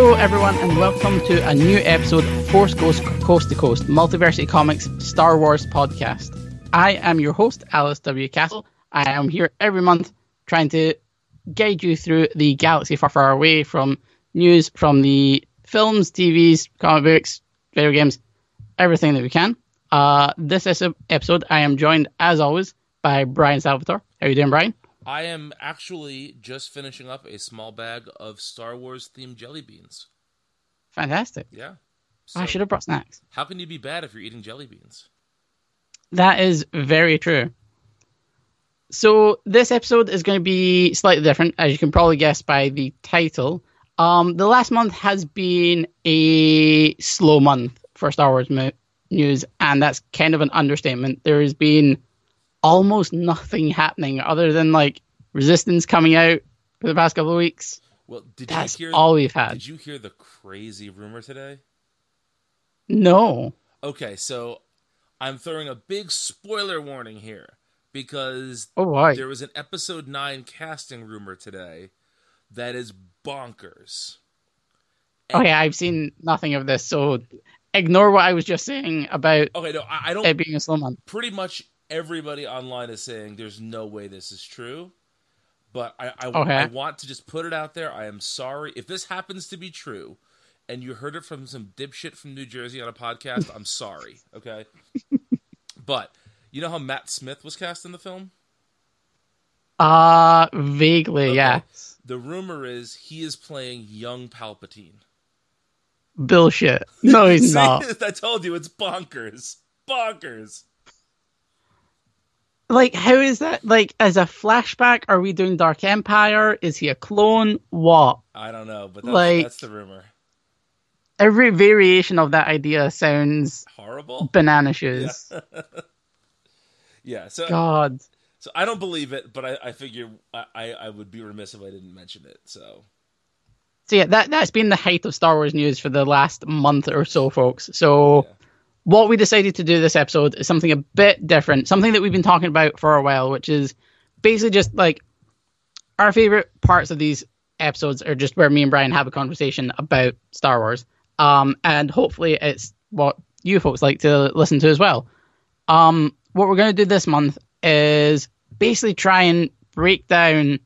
Hello, everyone, and welcome to a new episode of Force Goes Coast to Coast Multiversity Comics Star Wars podcast. I am your host, Alice W. Castle. I am here every month trying to guide you through the galaxy far, far away from news from the films, TVs, comic books, video games, everything that we can. Uh, this is episode, I am joined, as always, by Brian Salvatore. How are you doing, Brian? I am actually just finishing up a small bag of Star Wars themed jelly beans. Fantastic. Yeah. I should have brought snacks. How can you be bad if you're eating jelly beans? That is very true. So this episode is going to be slightly different, as you can probably guess by the title. Um, the last month has been a slow month for Star Wars mo- news, and that's kind of an understatement. There has been almost nothing happening other than like Resistance coming out for the past couple of weeks. Well, did That's you hear all we've had. Did you hear the crazy rumor today? No. Okay, so I'm throwing a big spoiler warning here because Oh boy. there was an episode 9 casting rumor today that is bonkers. Okay, I've seen nothing of this, so ignore what I was just saying about Okay, no, I, I don't it being a slow month. pretty much everybody online is saying there's no way this is true. But I, I, Okay. I want to just put it out there. I am sorry. If this happens to be true and you heard it from some dipshit from New Jersey on a podcast, I'm sorry. Okay. but you know how Matt Smith was cast in the film? Uh vaguely, Okay. yeah. The rumor is he is playing young Palpatine. Bullshit. No, he's See? not. I told you it's bonkers. Bonkers. Like, how is that? Like, as a flashback, are we doing Dark Empire? Is he a clone? What? I don't know, but that's, Like- that's the rumor. Every variation of that idea sounds Horrible. banana shoes. Yeah. So God. So I don't believe it, but I, I figure I, I, I would be remiss if I didn't mention it. So So yeah, that that's been the height of Star Wars news for the last month or so, folks. So Yeah. What we decided to do this episode is something a bit different, something that we've been talking about for a while, which is basically just like our favorite parts of these episodes are just where me and Brian have a conversation about Star Wars. Um, and hopefully it's what you folks like to listen to as well. Um, what we're going to do this month is basically try and break down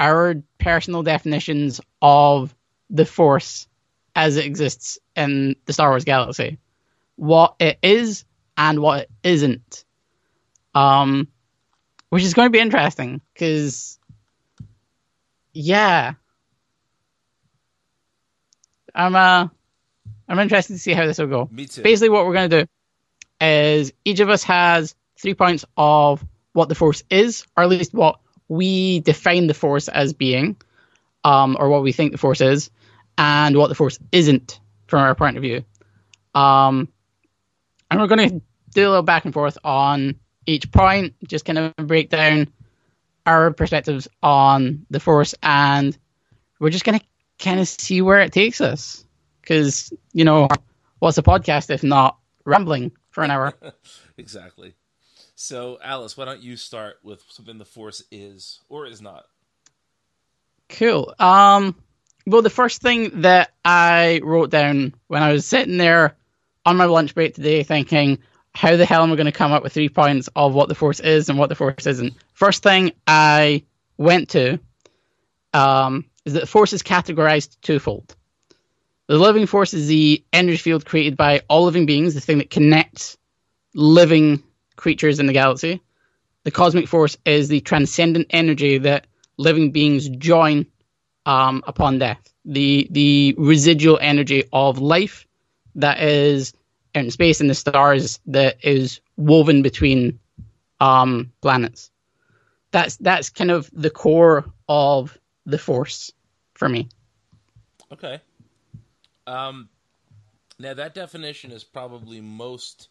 our personal definitions of the Force as it exists in the Star Wars galaxy, what it is and what it isn't. Um, which is going to be interesting because, yeah, I'm uh, I'm interested to see how this will go. me too. Basically, what we're going to do is each of us has three points of what the force is, or at least what we define the force as being, um, or what we think the force is, and what the force isn't from our point of view. Um, and we're going to do a little back and forth on each point, just kind of break down our perspectives on the force, and we're just going to kind of see where it takes us. Because, you know, what's a podcast if not rambling for an hour? exactly. So Alice, why don't you start with something the Force is or is not? Cool. Um, well, the first thing that I wrote down when I was sitting there on my lunch break today, thinking, how the hell am I going to come up with three points of what the force is and what the force isn't? First thing I went to um, is that the force is categorized twofold. The living force is the energy field created by all living beings, the thing that connects living creatures in the galaxy. The cosmic force is the transcendent energy that living beings join um, upon death. The the residual energy of life that is in space in the stars that is woven between um, planets. that's that's kind of the core of the Force for me. Okay. Um, now that definition is probably most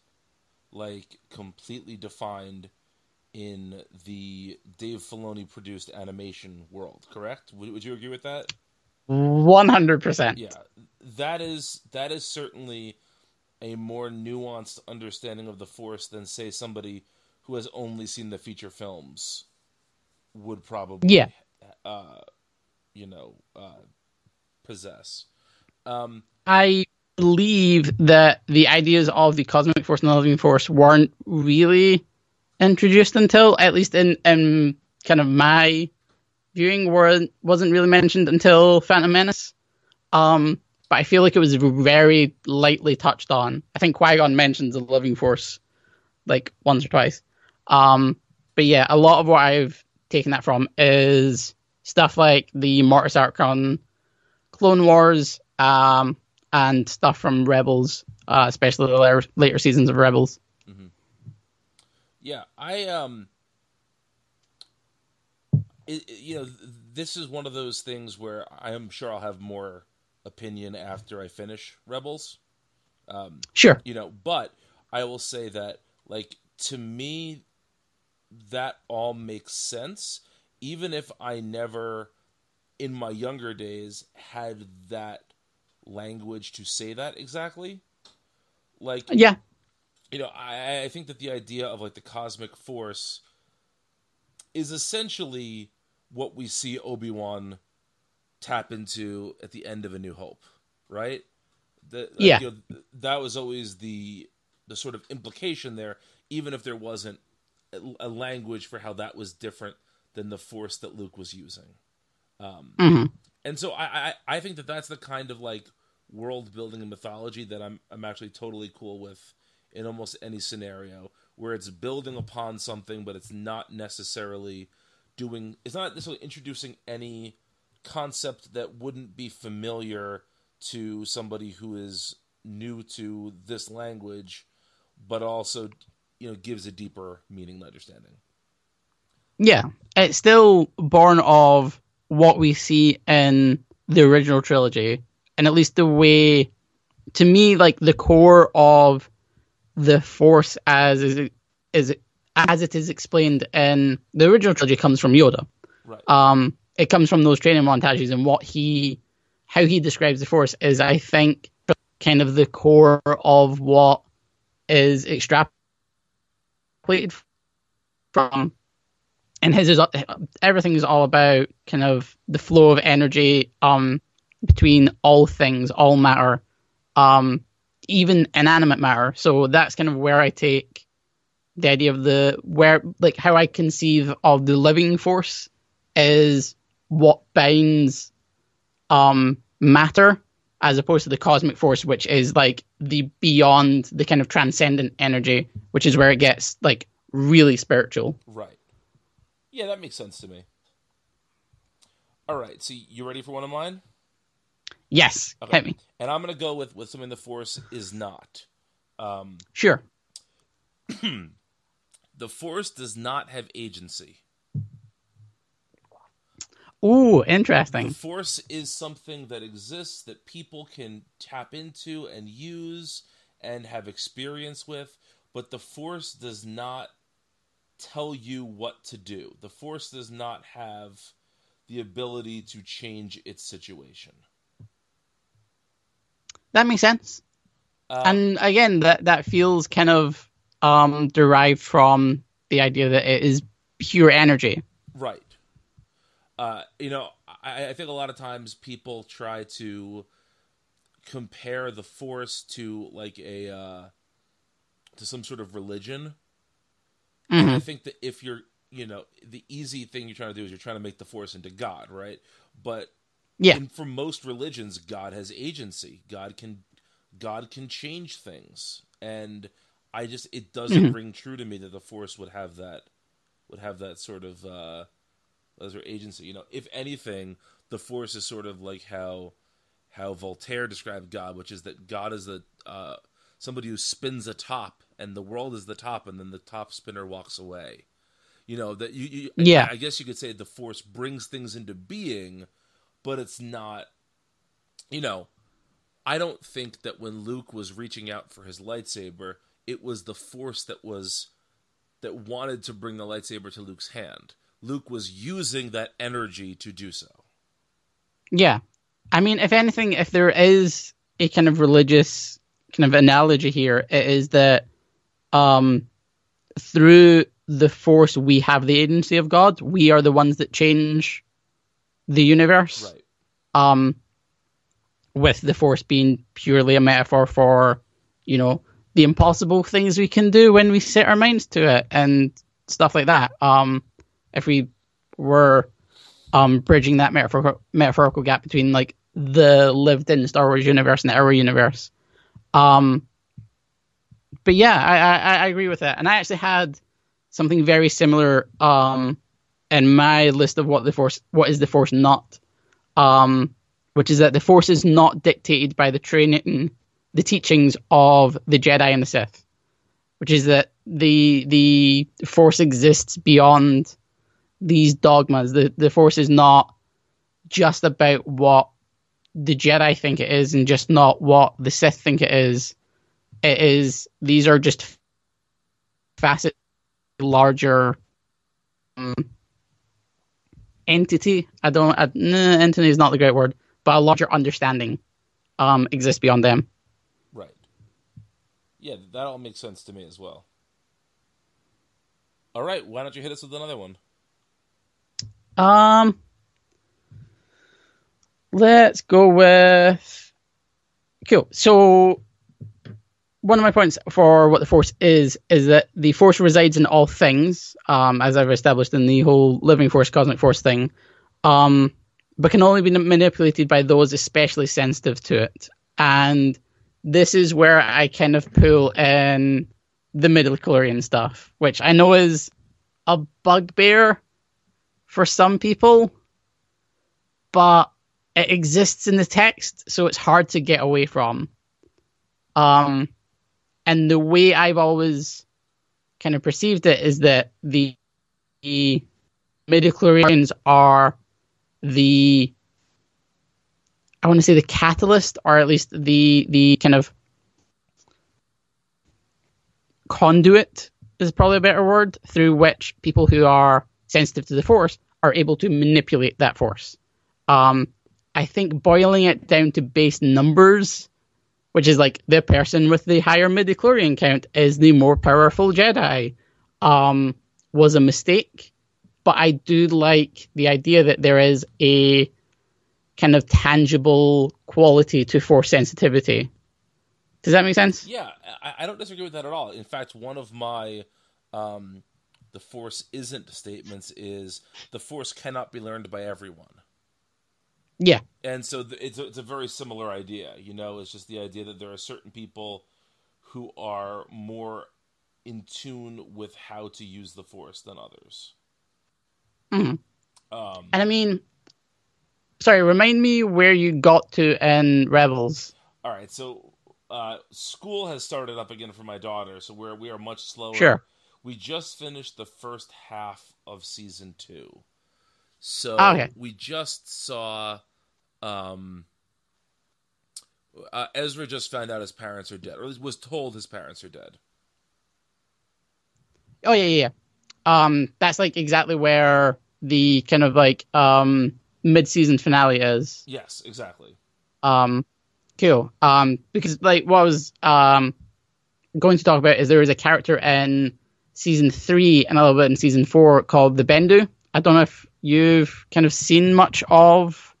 like completely defined in the Dave Filoni produced animation world. Correct? Would, would you agree with that? One hundred percent. Yeah, that is that is certainly a more nuanced understanding of the Force than say somebody who has only seen the feature films would probably Yeah. uh, you know uh, possess. Um, I believe that the ideas of the cosmic force and the living force weren't really introduced until, at least in, in kind of my viewing, weren't, wasn't really mentioned until Phantom Menace. Um, but I feel like it was very lightly touched on. I think Qui Gon mentions the living force like once or twice. Um, but yeah, a lot of what I've taken that from is stuff like the Mortis arc on Clone Wars, um, and stuff from Rebels, uh, especially the later, later seasons of Rebels. Yeah, I um, it- you know, this is one of those things where I am sure I'll have more opinion after I finish Rebels. Um, Sure. You know, but I will say that, like, to me, that all makes sense, even if I never, in my younger days, had that language to say that exactly. Like, Yeah. you know, I, I think that the idea of like the cosmic force is essentially what we see Obi Wan tap into at the end of A New Hope, right? The, Yeah. you know, that was always the the sort of implication there, even if there wasn't a, a language for how that was different than the force that Luke was using. hmm And so I, I I think that that's the kind of like world building and mythology that I'm I'm actually totally cool with in almost any scenario where it's building upon something but it's not necessarily doing it's not necessarily introducing any concept that wouldn't be familiar to somebody who is new to this language but also you know gives a deeper meaning and understanding. Yeah. It's still born of what we see in the original trilogy, and at least the way, to me, like the core of the Force as is, is as it is explained in the original trilogy comes from Yoda. Right. um, it comes from those training montages and what he how he describes the force is i think kind of the core of what is extrapolated from and his is everything is all about kind of the flow of energy um between all things all matter um even inanimate matter. So that's kind of where i take the idea of the where like how i conceive of the living force is what binds um matter as opposed to the cosmic force which is like the beyond the kind of transcendent energy which is where it gets like really spiritual Right. Yeah, that makes sense to me. All right, so you ready for one of mine? yes Okay. hit me And I'm going to go with, with something the Force is not. Um, sure the Force does not have agency. Ooh The interesting Force is something that exists that people can tap into and use and have experience with, but the Force does not tell you what to do. The Force does not have the ability to change its situation. that makes sense Um, and again that that feels kind of um derived from the idea that it is pure energy Right. Uh, you know, I, I think a lot of times people try to compare the force to like a uh, to some sort of religion. And I think that if you're, you know, the easy thing you're trying to do is you're trying to make the force into God, right? But yeah in, for most religions, God has agency. God can God can change things, and I just it doesn't ring true to me that the force would have that would have that sort of uh, sort of agency. You know, if anything, the force is sort of like how how Voltaire described God, which is that God is the uh, somebody who spins a top, and the world is the top, and then the top spinner walks away. You know that you, you Yeah. I guess you could say the Force brings things into being, but it's not. You know, I don't think that when Luke was reaching out for his lightsaber, it was the Force that was that wanted to bring the lightsaber to Luke's hand. Luke was using that energy to do so. Yeah. I mean, if anything, if there is a kind of religious kind of analogy here, it is that um, through the Force, we have the agency of God. We are the ones that change the universe. Right. Um, with the Force being purely a metaphor for, you know, the impossible things we can do when we set our minds to it and stuff like that. Um, if we were um, bridging that metaphorical, metaphorical gap between like the lived in Star Wars universe and the our universe. Um, but yeah, I, I, I agree with that. And I actually had something very similar um, in my list of what the force, what is the force not, um, which is that the force is not dictated by the training, the teachings of the Jedi and the Sith, which is that the the force exists beyond these dogmas. The the force is not just about what the Jedi think it is, and just not what the Sith think it is. It is these are just facets, larger um, entity. I don't. I, entity is not the great word, but a larger understanding um, exists beyond them. Right. Yeah, that all makes sense to me as well. All right, why don't you hit us with another one? Um, let's go with cool. So, one of my points for what the force is is that the force resides in all things, um, as I've established in the whole living force, cosmic force thing, um, but can only be manipulated by those especially sensitive to it. And this is where I kind of pull in the midichlorian stuff, which I know is a bugbear for some people, but it exists in the text, so it's hard to get away from. Um, and the way I've always kind of perceived it is that the, the midichlorians are the I want to say the catalyst, or at least the the kind of conduit is probably a better word through which people who are sensitive to the force are able to manipulate that force. Um, I think boiling it down to base numbers, which is like the person with the higher midichlorian count is the more powerful Jedi, um, was a mistake. But I do like the idea that there is a kind of tangible quality to force sensitivity. Does that make sense? Yeah, I, don't disagree with that at all. In fact, one of my um, the force isn't statements is the force cannot be learned by everyone. Yeah. And so it's a, it's a very similar idea. You know, it's just the idea that there are certain people who are more in tune with how to use the force than others. Mhm. Um, And I mean, sorry, remind me where you got to in Rebels. all right, so uh, school has started up again for my daughter, so we're we are much slower. Sure. We just finished the first half of season two, so Ah, Okay. we just saw. Um, uh, Ezra just found out his parents are dead, or was told his parents are dead. Oh yeah, yeah. yeah. Um, that's like exactly where the kind of like um mid-season finale is. Yes, exactly. Um, cool. Um, because like what I was um going to talk about is there is a character in season three and a little bit in season four called the Bendu. I don't know if you've kind of seen much of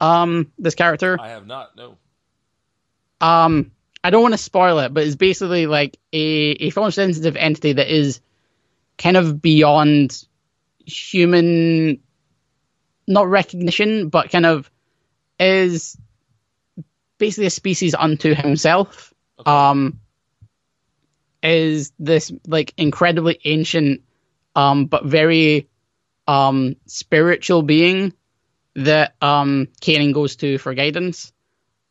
um this character. I have not. No. um I don't want to spoil it, but it's basically like a, a form sensitive entity that is kind of beyond human not recognition, but kind of is basically a species unto himself. Okay. Um is this like incredibly ancient um but very um spiritual being that um Kanan goes to for guidance.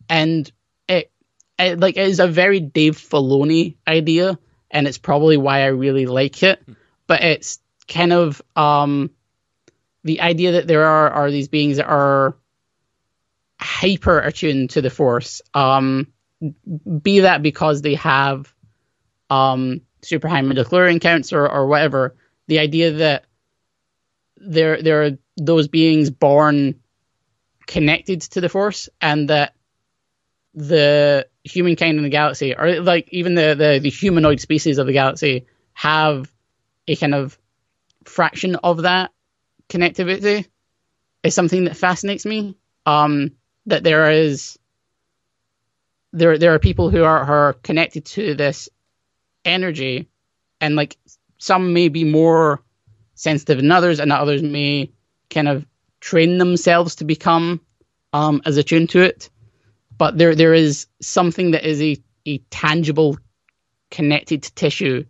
And it, it like it is a very Dave Filoni idea, and it's probably why I really like it. But it's kind of um, the idea that there are are these beings that are hyper attuned to the force. Um, be that because they have um, super high midichlorian counts or, or whatever. The idea that there there are those beings born connected to the force and that the humankind in the galaxy or like even the, the, the humanoid species of the galaxy have a kind of fraction of that connectivity is something that fascinates me. Um, that there is there there are people who are, are connected to this energy, and like some may be more sensitive than others, and others may kind of train themselves to become um, as attuned to it. But there there is something that is a, a tangible connected tissue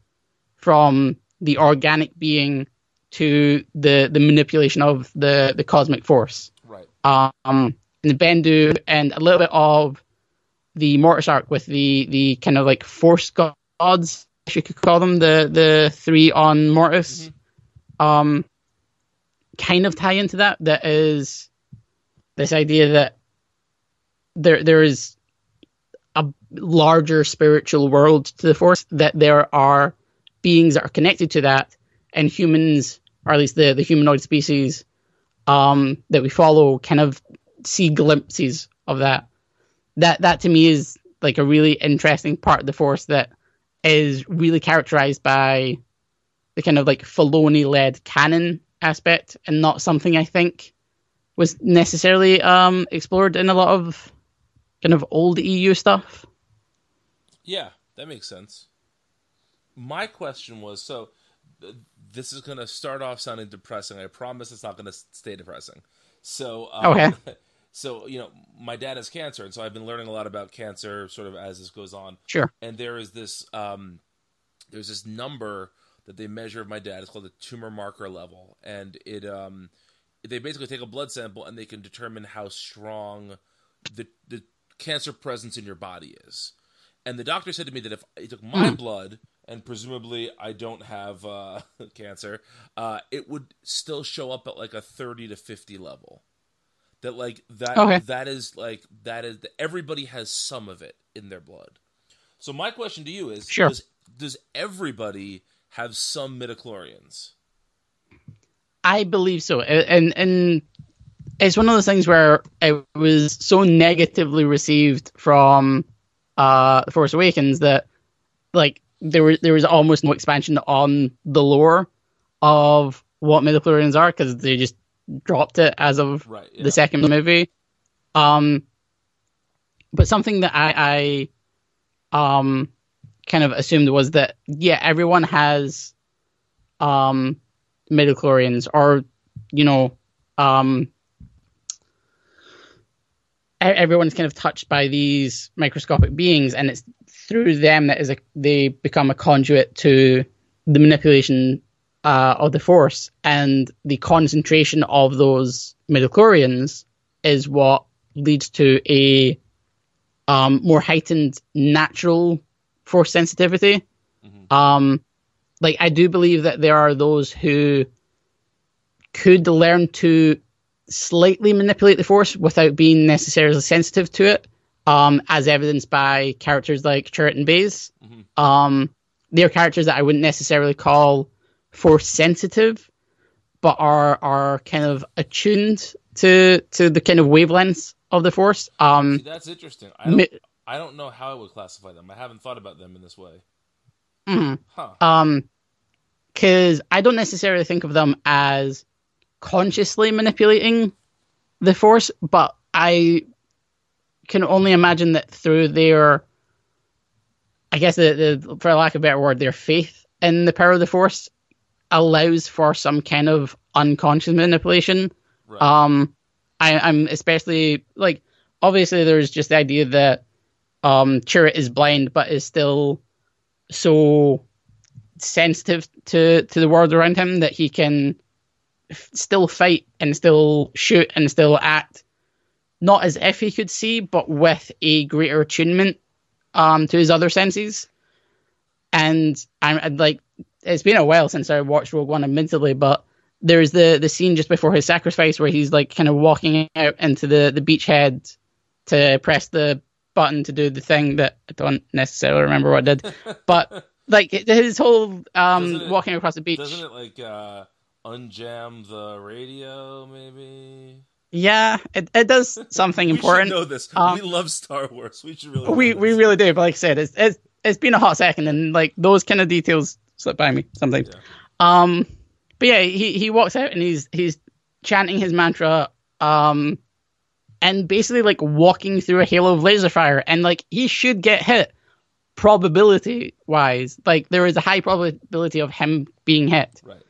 from the organic being to the the manipulation of the the cosmic force. Right. Um, and the Bendu and a little bit of the Mortis arc with the the kind of like force gods, if you could call them the the three on Mortis. Mm-hmm. Um, kind of tie into that. That is this idea that there there is a larger spiritual world to the force. That there are beings that are connected to that, and humans, or at least the the humanoid species um, that we follow, kind of see glimpses of that that that to me is like a really interesting part of the force that is really characterized by the kind of like Filoni led canon aspect and not something I think was necessarily um, explored in a lot of kind of old EU stuff. Yeah, that makes sense. My question was so this is going to start off sounding depressing. I promise it's not going to stay depressing. So, um, okay. so you know my dad has cancer and so i've been learning a lot about cancer sort of as this goes on. Sure. And there is this um there's this number that they measure of my dad. It's called the tumor marker level. And it um they basically take a blood sample and they can determine how strong the the cancer presence in your body is. And the doctor said to me that if he took my mm. blood and presumably I don't have uh, cancer, uh, it would still show up at like a 30 to 50 level that like that okay. that is like that is everybody has some of it in their blood. So my question to you is: sure. does, does everybody have some midichlorians? I believe so, and and it's one of those things where it was so negatively received from uh Force Awakens that like there was there was almost no expansion on the lore of what midichlorians are because they just dropped it as of right, yeah. the second movie. Um, but something that I, I um kind of assumed was that yeah, everyone has um midichlorians or you know um everyone's kind of touched by these microscopic beings and it's through them that is a, they become a conduit to the manipulation uh, of the Force, and the concentration of those midichlorians is what leads to a um, more heightened natural Force sensitivity. Mm-hmm. Um, like I do believe that there are those who could learn to slightly manipulate the Force without being necessarily sensitive to it, um, as evidenced by characters like Chirrut and Baze. Mm-hmm. Um, they're characters that I wouldn't necessarily call force sensitive, but are are kind of attuned to to the kind of wavelengths of the force. Um, See, that's interesting. I don't, I don't know how I would classify them. I haven't thought about them in this way. Mm-hmm. Huh. Um, because I don't necessarily think of them as consciously manipulating the force, but I can only imagine that through their, I guess, the, the for lack of a better word, their faith in the power of the force, allows for some kind of unconscious manipulation. Right. Um, I, I'm especially like obviously there's just the idea that um Chirrut is blind but is still so sensitive to to the world around him that he can f- still fight and still shoot and still act not as if he could see but with a greater attunement um to his other senses and I'm I'd like it's been a while since I watched Rogue One, admittedly, but there's the the scene just before his sacrifice where he's like kind of walking out into the the beachhead to press the button to do the thing that I don't necessarily remember what it did, but like his whole um it- walking across the beach. Doesn't it like uh, unjam the radio? Maybe Yeah, it, it does something we important. know this. Um, we love Star Wars. We should really. we we this. really do, but like I said, it's it's it's been a hot second, and like those kind of details slip by me sometimes. Yeah. Um, but yeah, he he walks out and he's he's chanting his mantra, um, and basically like walking through a halo of laser fire, and like he should get hit, probability wise. Like there is a high probability of him being hit, right.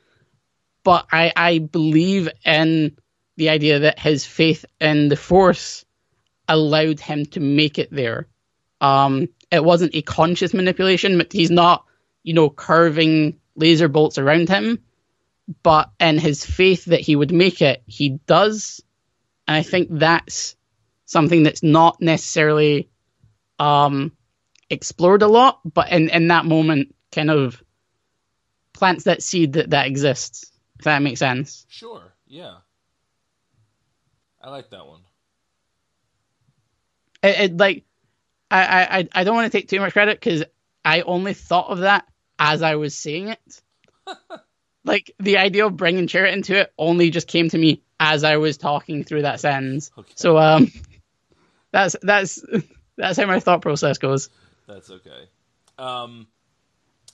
but I I believe in the idea that his faith in the Force allowed him to make it there. Um, it wasn't a conscious manipulation, but he's not, you know, curving laser bolts around him. But in his faith that he would make it, he does. And I think that's something that's not necessarily um, explored a lot, but in, in that moment, kind of plants that seed that, that exists, if that makes sense. Sure. Yeah. I like that one. it, it like I, I I don't want to take too much credit because I only thought of that as I was saying it. like the idea of bringing Chirrut into it only just came to me as I was talking through that sentence. Okay. So um, that's that's that's how my thought process goes. That's okay. Um,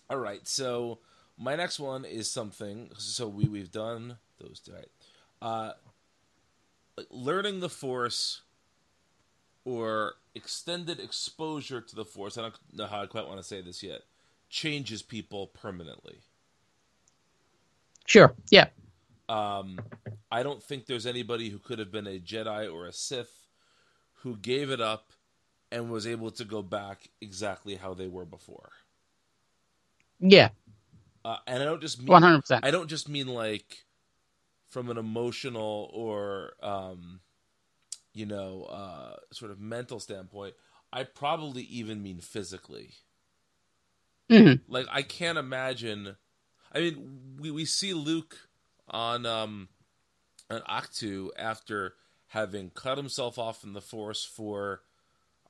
all right. So my next one is something. So we we've done those. Right. Uh, learning the force or extended exposure to the force. I don't know how I quite want to say this yet. Changes people permanently. Sure. Yeah. Um, I don't think there's anybody who could have been a Jedi or a Sith who gave it up and was able to go back exactly how they were before. Yeah. Uh, and I don't just mean One hundred percent. I don't just mean like from an emotional or um, you know uh, sort of mental standpoint. I probably even mean physically. Mhm. Like I can't imagine. I mean, we we see Luke on um on Ahch-To after having cut himself off from the Force for.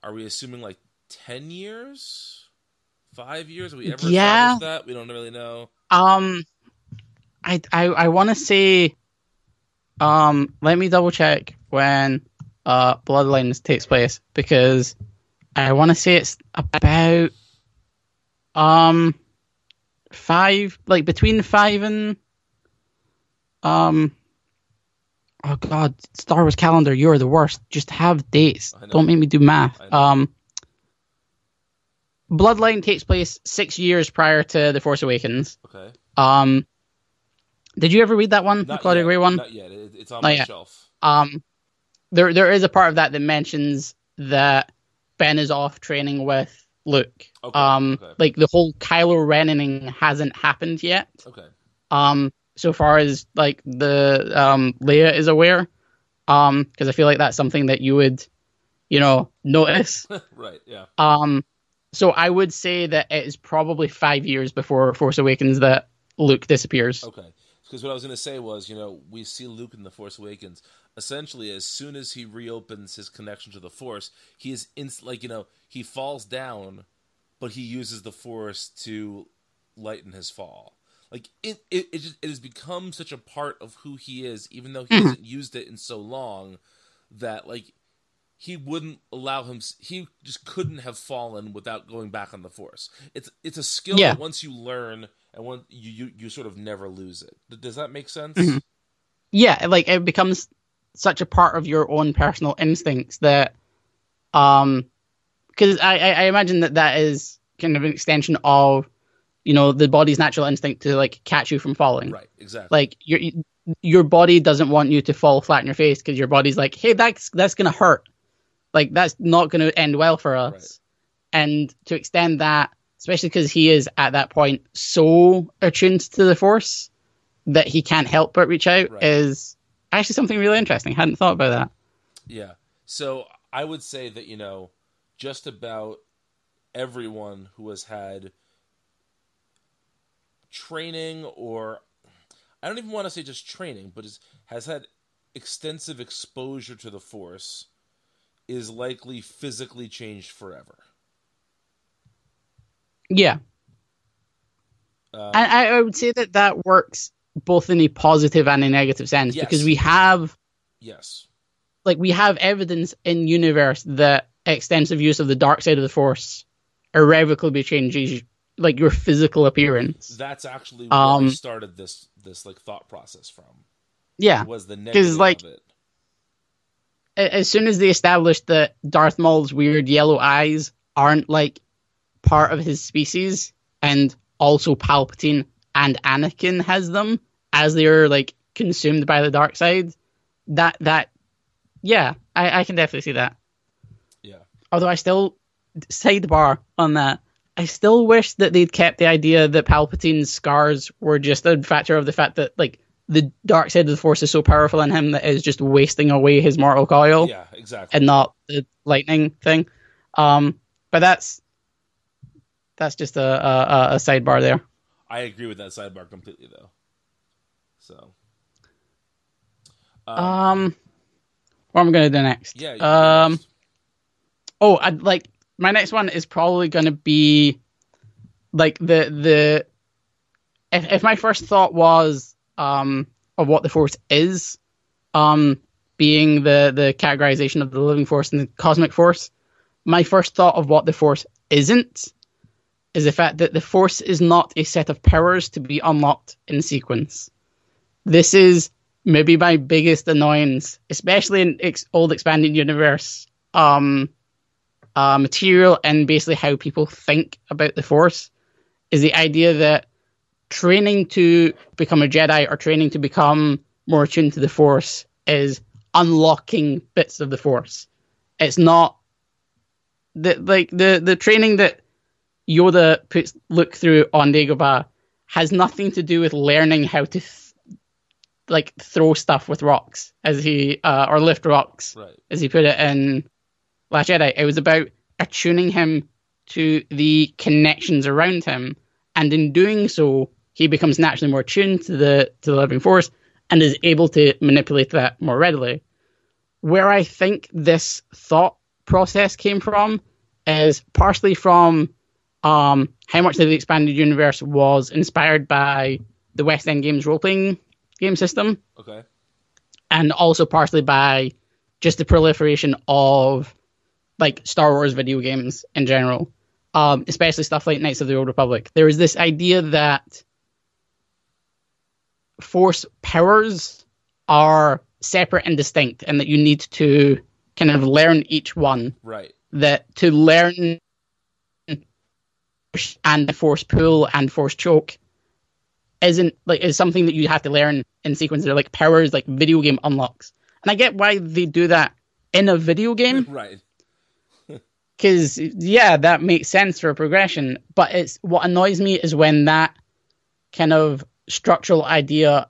Are we assuming like ten years? Five years? Have we ever Yeah. that? We don't really know. Um, I I I want to say, um, let me double check when uh Bloodlines takes place because I want to say it's about um five, like between five and um. Oh God, Star Wars calendar, you're the worst. Just have dates. Don't make me do math. Um. Bloodline takes place six years prior to The Force Awakens. Okay. Um, did you ever read that one, the Claudia yet. Gray one? Not yet. It, it's on Not my yet. shelf. Um, there there is a part of that that mentions that Ben is off training with Luke. Okay, Um, okay. like the whole Kylo Rening hasn't happened yet. Okay. Um, so far as like the um Leia is aware. Um, because I feel like that's something that you would, you know, notice. right. Yeah. Um, so I would say that it is probably five years before Force Awakens that Luke disappears. Okay. Because what I was going to say was, you know, we see Luke in The Force Awakens. Essentially, as soon as he reopens his connection to the Force, he is inst- like, you know, he falls down, but he uses the Force to lighten his fall. Like it, it, it, just, it has become such a part of who he is, even though he mm-hmm. hasn't used it in so long, that like he wouldn't allow him. He just couldn't have fallen without going back on the Force. It's it's a skill Yeah. that once you learn and once you, you you sort of never lose it. Does that make sense? Mhm. yeah like it becomes such a part of your own personal instincts that um because I, I i imagine that that is kind of an extension of you know the body's natural instinct to like catch you from falling Right. Exactly. like your your body doesn't want you to fall flat on your face because your body's like hey that's that's gonna hurt like that's not gonna end well for us Right. and to extend that especially because he is at that point so attuned to the force that he can't help but reach out Right. is actually something really interesting I hadn't thought about that Yeah. So I would say that, you know, just about everyone who has had training or I don't even want to say just training, but is, has had extensive exposure to the Force is likely physically changed forever. Yeah. Um, I, I would say that that works both in a positive and a negative sense Yes. because we have yes. like we have evidence in universe that extensive use of the dark side of the force irrevocably changes like your physical appearance. That's actually where Um, I started this this like thought process from. Yeah. Was the negative like, of it. As soon as they established that Darth Maul's weird yellow eyes aren't like part of his species and also Palpatine and Anakin has them as they're like consumed by the dark side, that that yeah, I, I can definitely see that. Yeah. Although I still sidebar on that. I still wish that they'd kept the idea that Palpatine's scars were just a factor of the fact that like the dark side of the force is so powerful in him that it's just wasting away his mortal coil Yeah, exactly. and not the lightning thing. Um, but that's that's just a, a, a sidebar there. I agree with that sidebar completely though. So Um, what am I gonna do next? yeah. Um. next. Oh, I'd like my next one is probably going to be like the the if if my first thought was um of what the force is, um being the the categorization of the living force and the cosmic force, my first thought of what the force isn't is the fact that the force is not a set of powers to be unlocked in sequence. This is maybe my biggest annoyance, especially in ex- old expanded universe. Um, uh, material and basically how people think about the Force is the idea that training to become a Jedi or training to become more attuned to the Force is unlocking bits of the Force. It's not the like the the training that Yoda puts Luke through on Dagobah has nothing to do with learning how to th- like throw stuff with rocks as he uh, or lift rocks Right. as he put it in Last Jedi. It was about attuning him to the connections around him, and in doing so, he becomes naturally more attuned to the to the living force and is able to manipulate that more readily. Where I think this thought process came from is partially from um, how much of the expanded universe was inspired by the West End Games role playing game system Okay. and also partially by just the proliferation of like Star Wars video games in general, um, especially stuff like Knights of the Old Republic. There is this idea that force powers are separate and distinct, and that you need to kind of learn each one. Right. That to learn and the force pull and force choke isn't like is something that you have to learn in sequence. They're like powers, like video game unlocks, and I get why they do that in a video game Right. because yeah, that makes sense for progression. But it's what annoys me is when that kind of structural idea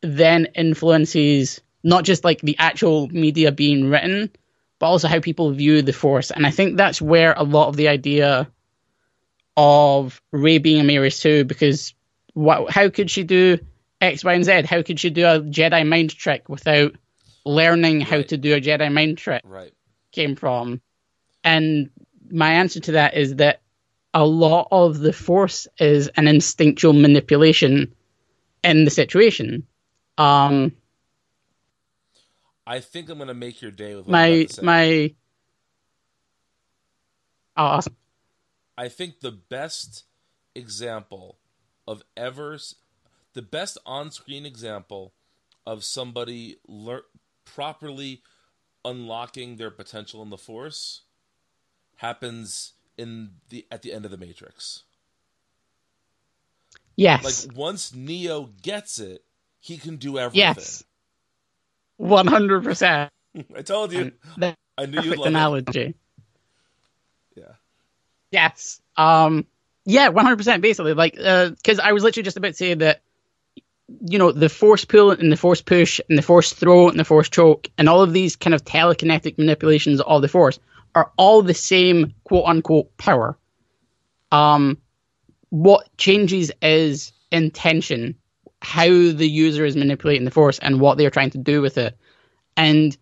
then influences not just like the actual media being written, but also how people view the force. And I think that's where a lot of the idea of Rey being a Mary Sue, because what, how could she do X, Y, and Z? How could she do a Jedi mind trick without learning how Right. to do a Jedi mind trick? Right. came from. And my answer to that is that a lot of the force is an instinctual manipulation in the situation. Um, I think I'm gonna make your day with my to my oh, awesome. I think the best example of ever, the best on-screen example of somebody lear- properly unlocking their potential in the Force happens in the at the end of the Matrix. yes, Like once Neo gets it, he can do everything. yes, one hundred percent. I told you. That I knew you'd love analogy. it. Yeah. Yes. Um. Yeah, one hundred percent. Basically, like, because I was literally just about to say that, you know, the force pull and the force push and the force throw and the force choke and all of these kind of telekinetic manipulations of the force are all the same quote unquote power. Um, what changes is intention, how the user is manipulating the force and what they're trying to do with it. And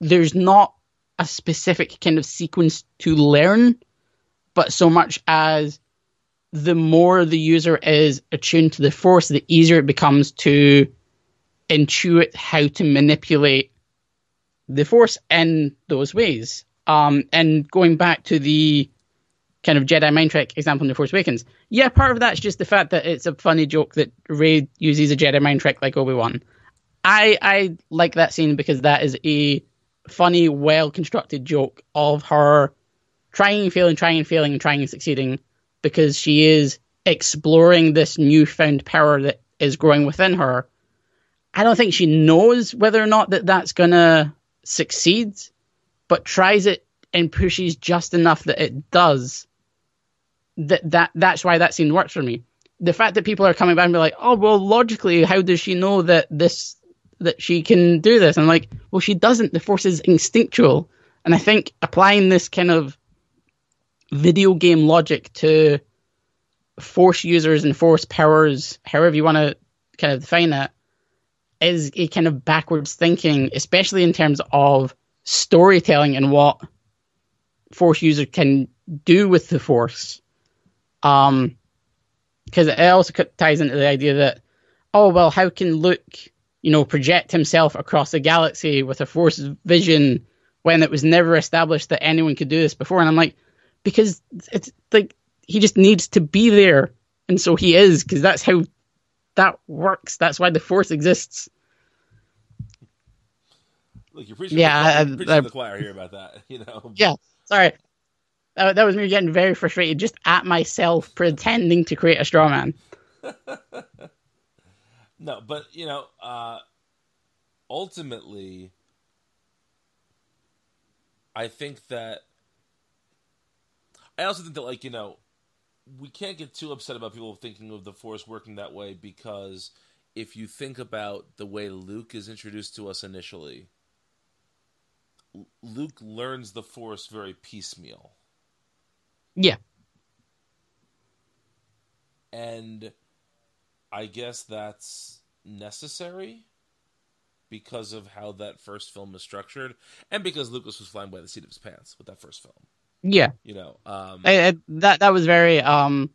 there's not a specific kind of sequence to learn, but so much as the more the user is attuned to the force, the easier it becomes to intuit how to manipulate the force in those ways. Um, and going back to the kind of Jedi mind trick example in The Force Awakens, yeah, part of that's just the fact that it's a funny joke that Rey uses a Jedi mind trick like Obi Wan. I I like that scene because that is a funny, well constructed joke of her trying and failing, trying and failing, and trying and succeeding because she is exploring this newfound power that is growing within her. I don't think she knows whether or not that that's gonna succeed, but tries it and pushes just enough that it does. That that that's why that scene works for me. The fact that people are coming back and be like, "Oh, well, logically, how does she know that this that she can do this?" And I'm like, well, she doesn't. The force is instinctual, and I think applying this kind of video game logic to force users and force powers, however you want to kind of define that, is a kind of backwards thinking, especially in terms of storytelling and what force user can do with the force. Um, because it also ties into the idea that, oh well, how can Luke, you know, project himself across the galaxy with a force vision when it was never established that anyone could do this before? And I'm like, because it's like he just needs to be there, and so he is, because that's how that works. That's why the force exists. Look, you're preaching, yeah, the, preaching I, the choir here about that. You know. Yeah. Sorry. That, that was me getting very frustrated just at myself pretending to create a straw man. no, but you know, uh, ultimately, I think that I also think that like you know, we can't get too upset about people thinking of the Force working that way because if you think about the way Luke is introduced to us initially, Luke learns the Force very piecemeal. Yeah. And I guess that's necessary because of how that first film is structured and because Lucas was flying by the seat of his pants with that first film. Yeah. You know, um that that was very um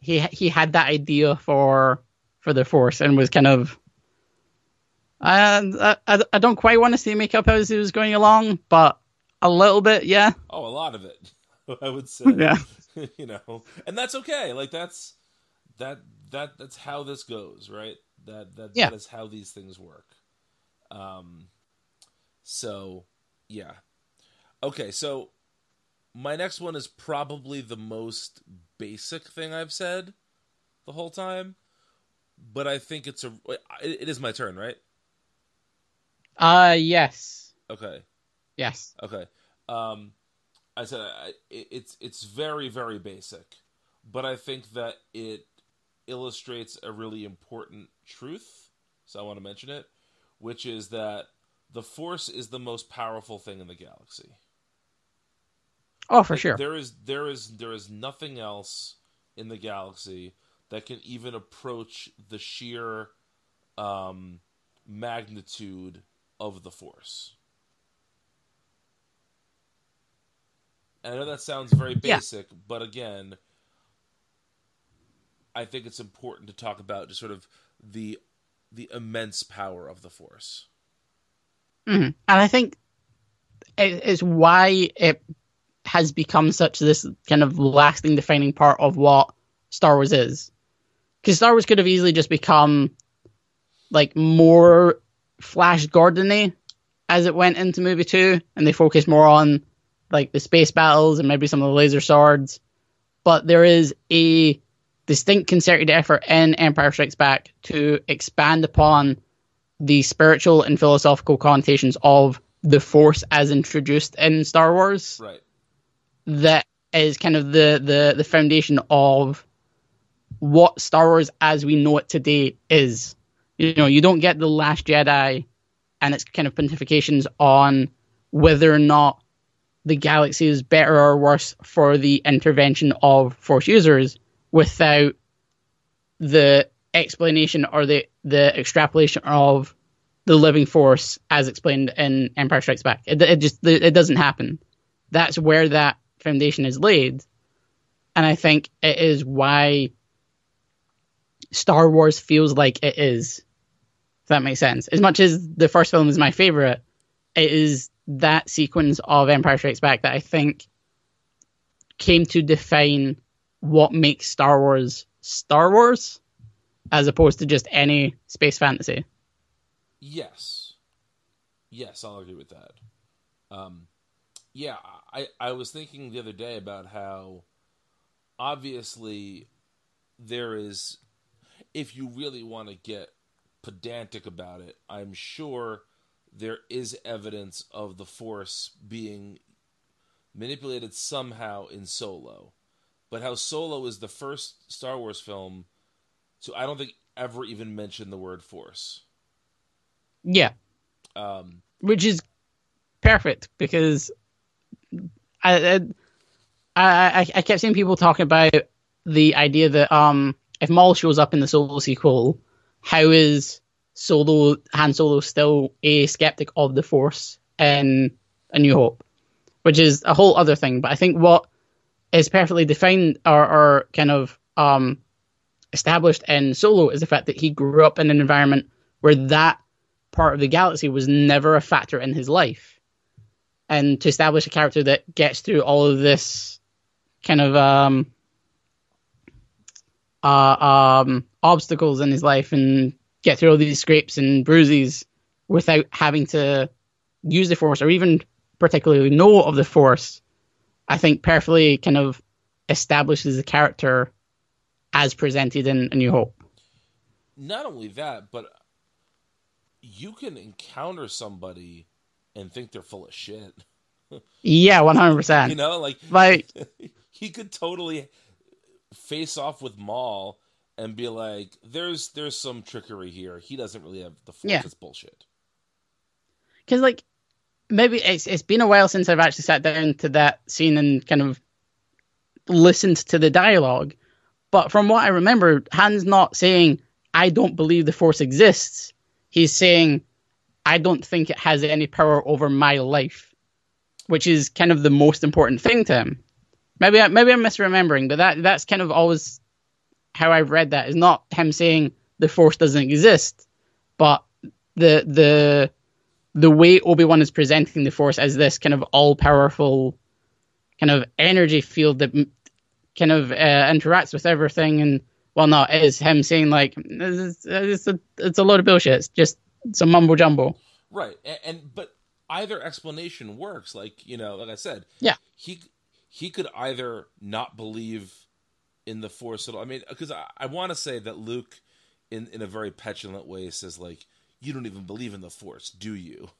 he he had that idea for for the force and was kind of I, I, I don't quite want to see make up as he was going along, but a little bit, yeah. Oh, a lot of it, I would say. Yeah. you know, and that's okay. Like that's that that that's how this goes, right? That that yeah. that is how these things work. Um. So, yeah. Okay, so my next one is probably the most basic thing I've said the whole time, but I think it's a it is my turn, right? Uh yes. Okay. Yes. Okay. Um, I said I, it's it's very very basic, but I think that it illustrates a really important truth. So I want to mention it, which is that the Force is the most powerful thing in the galaxy. Oh, for like, sure. There is there is there is nothing else in the galaxy that can even approach the sheer um, magnitude of the Force. And I know that sounds very basic, yeah. but again, I think it's important to talk about just sort of the the immense power of the Force. Mm-hmm. And I think it is why it has become such this kind of lasting defining part of what Star Wars is. Because Star Wars could have easily just become like more Flash Gordony as it went into movie two, and they focused more on like the space battles and maybe some of the laser swords. But there is a distinct concerted effort in Empire Strikes Back to expand upon the spiritual and philosophical connotations of the Force as introduced in Star Wars. Right. That is kind of the the the foundation of what Star Wars as we know it today is you know, you don't get the Last Jedi and its kind of pontifications on whether or not the galaxy is better or worse for the intervention of Force users without the explanation or the the extrapolation of the living force as explained in Empire Strikes Back. It, it just it doesn't happen. That's where that foundation is laid, and I think it is why Star Wars feels like it is. If that makes sense. As much as the first film is my favorite, it is that sequence of Empire Strikes Back that I think came to define what makes Star Wars Star Wars, as opposed to just any space fantasy. Yes. Yes, I'll agree with that. Um, yeah, I, I was thinking the other day about how obviously there is, if you really want to get pedantic about it, I'm sure there is evidence of the Force being manipulated somehow in Solo. But how Solo is the first Star Wars film to, I don't think, ever even mention the word Force. Yeah. Um, Which is perfect because I, I I kept seeing people talking about the idea that um if Maul shows up in the Solo sequel, how is Solo Han Solo still a skeptic of the Force in A New Hope, which is a whole other thing. But I think what is perfectly defined or, or kind of um established in Solo is the fact that he grew up in an environment where that part of the galaxy was never a factor in his life. And to establish a character that gets through all of this kind of um, uh, um, obstacles in his life and get through all these scrapes and bruises without having to use the force or even particularly know of the force, I think perfectly kind of establishes the character as presented in A New Hope. Not only that, but you can encounter somebody and think they're full of shit. Yeah, one hundred percent. You know, like like he could totally face off with Maul and be like, "There's there's some trickery here. He doesn't really have the force. Yeah. It's bullshit." because like maybe it's it's been a while since I've actually sat down to that scene and kind of listened to the dialogue. But from what I remember, Han's not saying I don't believe the Force exists. He's saying I don't think it has any power over my life, which is kind of the most important thing to him. Maybe I, maybe I'm misremembering, but that that's kind of always how I've read that. Is not him saying the Force doesn't exist, but the the the way Obi Wan is presenting the Force as this kind of all powerful kind of energy field that kind of uh, interacts with everything, and well, no, it is him saying like it's, it's a it's a load of bullshit. It's just some mumbo jumbo. Right, and, and but either explanation works. Like you know, like I said, Yeah. he he could either not believe in the Force at all. I mean, because I, I want to say that Luke, in in a very petulant way, says like, "You don't even believe in the Force, do you?"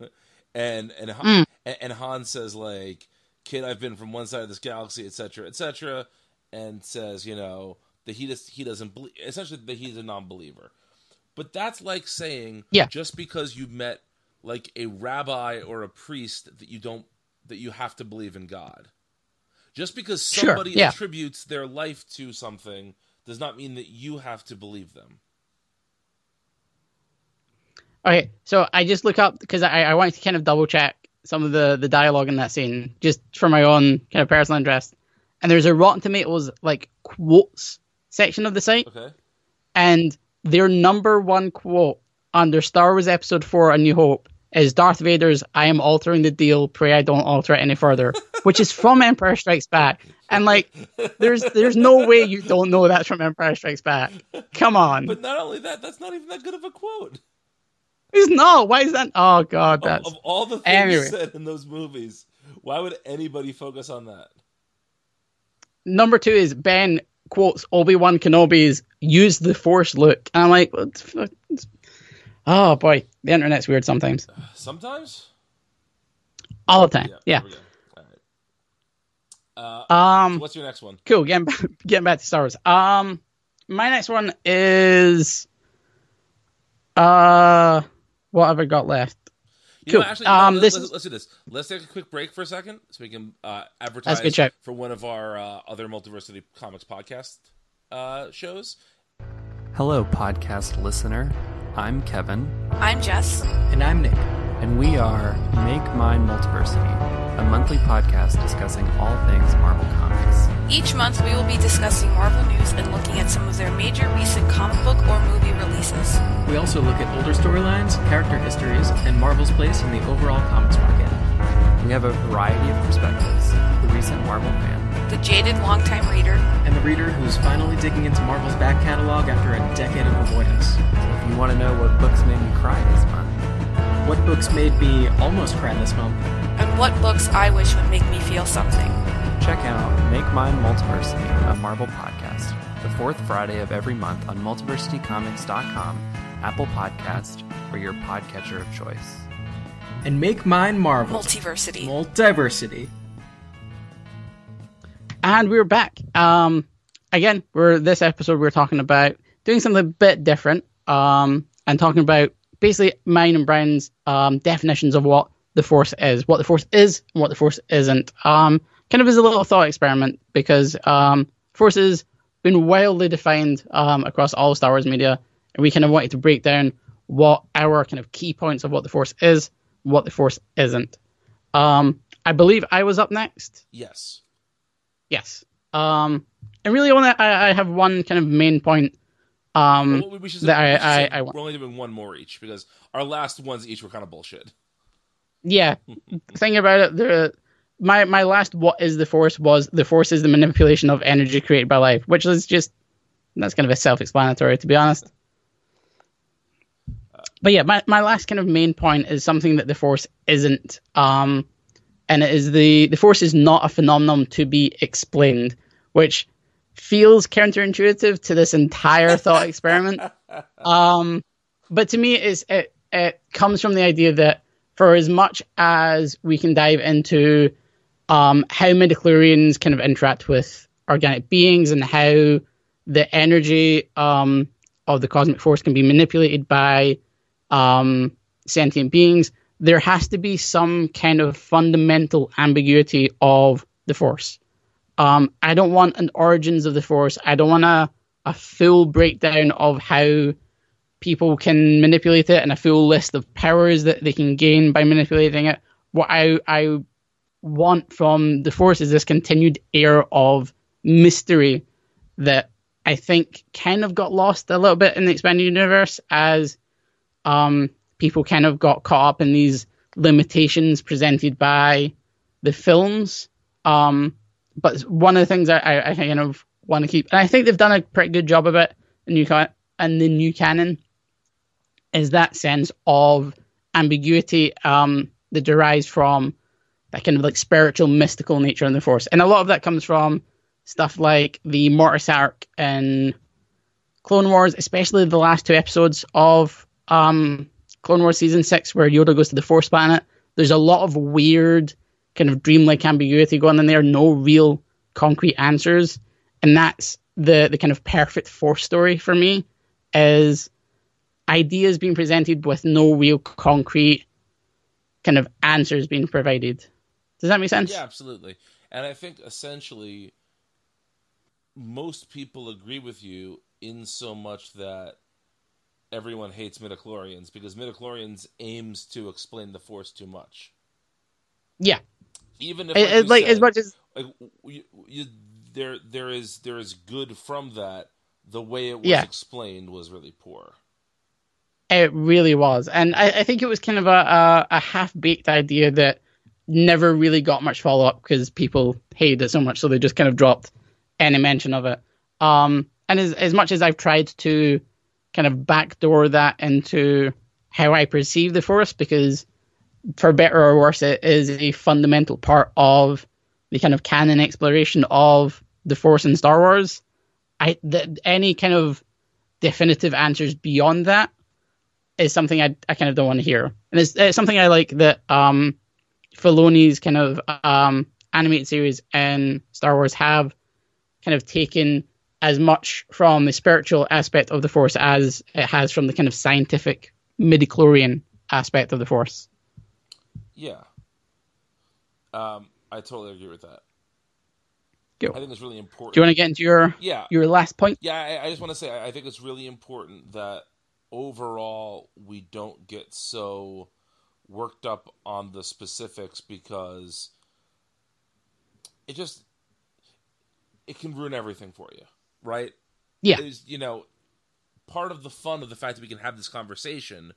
and and Han, mm. and, and Han says like, "Kid, I've been from one side of this galaxy, etc., etc." and says, you know, that he just he doesn't believe, essentially that he's a non-believer. But that's like saying, Yeah. just because you met like a rabbi or a priest that you don't that you have to believe in God. Just because Sure, somebody yeah. attributes their life to something does not mean that you have to believe them. Okay, so I just look up because I, I wanted to kind of double check some of the, the dialogue in that scene just for my own kind of personal interest. And there's a Rotten Tomatoes like quotes section of the site, Okay. and their number one quote on under Star Wars Episode Four: A New Hope is Darth Vader's "I am altering the deal. Pray I don't alter it any further," which is from Empire Strikes Back. And like, there's there's no way you don't know that's from Empire Strikes Back. Come on, But not only that, that's not even that good of a quote. it's not. Why is that? Oh God, Of, that's of all the things Anyway. said in those movies, why would anybody focus on that? number two is Ben quotes Obi Wan Kenobi's "use the Force" look, and I'm like, what the fuck? oh boy, the internet's weird sometimes, Sometimes. all the time. Yeah. there we go. All right. Uh, Um. what's your next one? Cool. Getting back, getting back to Star Wars. Um. My next one is. Uh. What have I got left? You know, Cool. actually, you know, Um, let, this let's, let's do this. Let's take a quick break for a second so we can uh, advertise for one of our uh, other Multiversity Comics podcasts. uh, shows. Hello, podcast listener. I'm Kevin, I'm Jess. And I'm Nick. and we are Make Mine Multiversity, a monthly podcast discussing all things Marvel Comics. Each month we will be discussing Marvel news and looking at some of their major recent comic book or movie releases. We also look at older storylines, character histories, and Marvel's place in the overall comics market. We have a variety of perspectives the recent Marvel fan, The jaded longtime reader, And the reader who's finally digging into Marvel's back catalog after a decade of avoidance. if you want to know what books made me cry this month. What books made me almost cry this month? and what books I wish would make me feel something. Check out Make Mine Multiversity, a Marvel podcast, the fourth Friday of every month on multiversitycomics.com, Apple Podcast, or your podcatcher of choice. And make mine Marvel. Multiversity. Multiversity. And we're back. Um, again, we're this episode we're talking about doing something a bit different. Um, and talking about basically mine and Brian's um definitions of what the Force is, what the Force is, and what the Force isn't. Um, kind of as a little thought experiment because um, Force has been wildly defined um across all Star Wars media, and we kind of wanted to break down what our kind of key points of what the Force is, what the Force isn't. Um, I believe I was up next. Yes. Yes. Um, and really, only I, I have one kind of main point. Um, Well, we should that I- we I- say I want. we're only doing one more each because our last ones each were kind of bullshit. yeah. Thing about it, the my my last what is the force was the force is the manipulation of energy created by life, which is just that's kind of a self-explanatory to be honest. But yeah, my, my last kind of main point is something that the force isn't. Um, and it is the the force is not a phenomenon to be explained, which feels counterintuitive to this entire thought experiment. Um, but to me, it's, it it comes from the idea that for as much as we can dive into um, how midichlorians kind of interact with organic beings and how the energy um, of the cosmic force can be manipulated by um, sentient beings, there has to be some kind of fundamental ambiguity of the force. Um, I don't want an origins of the force. I don't want a, a full breakdown of how people can manipulate it and a full list of powers that they can gain by manipulating it. What I, I want from the force is this continued air of mystery that I think kind of got lost a little bit in the expanded universe as um, people kind of got caught up in these limitations presented by the films. Um, but one of the things I, I, I kind of want to keep, and I think they've done a pretty good job of it in new in the new canon, is that sense of ambiguity um, that derives from that kind of like spiritual, mystical nature in the Force, and a lot of that comes from stuff like the Mortis arc in Clone Wars, especially the last two episodes of um, Clone Wars season six, where Yoda goes to the Force planet. There's a lot of weird, kind of dreamlike ambiguity going on there. No real concrete answers, and that's the the kind of perfect Force story for me. Is ideas being presented with no real concrete kind of answers being provided. Does that make sense? Yeah, absolutely. And I think essentially most people agree with you in so much that everyone hates midichlorians because midichlorians aims to explain the force too much. Yeah. Even if like, it- like as much as like you, you, there there is there is good from that. The way it was Yeah. explained was really poor. It really was, and I, I think it was kind of a, a, a half baked idea that never really got much follow up because people hated it so much, so they just kind of dropped any mention of it. Um, and as as much as I've tried to kind of backdoor that into how I perceive the Force, because for better or worse, it is a fundamental part of the kind of canon exploration of the Force in Star Wars. I that any kind of definitive answers beyond that is something I, I kind of don't want to hear, and it's, it's something I like that um, Filoni's kind of um, animated series and Star Wars have kind of taken as much from the spiritual aspect of the Force as it has from the kind of scientific midichlorian aspect of the Force. Yeah. Um, I totally agree with that. Go. I think it's really important. Do you want to get into your Yeah, your last point? yeah. I, I just want to say I I think it's really important that overall we don't get so worked up on the specifics because it just it can ruin everything for you, right? Yeah. Is you know part of the fun of the fact that we can have this conversation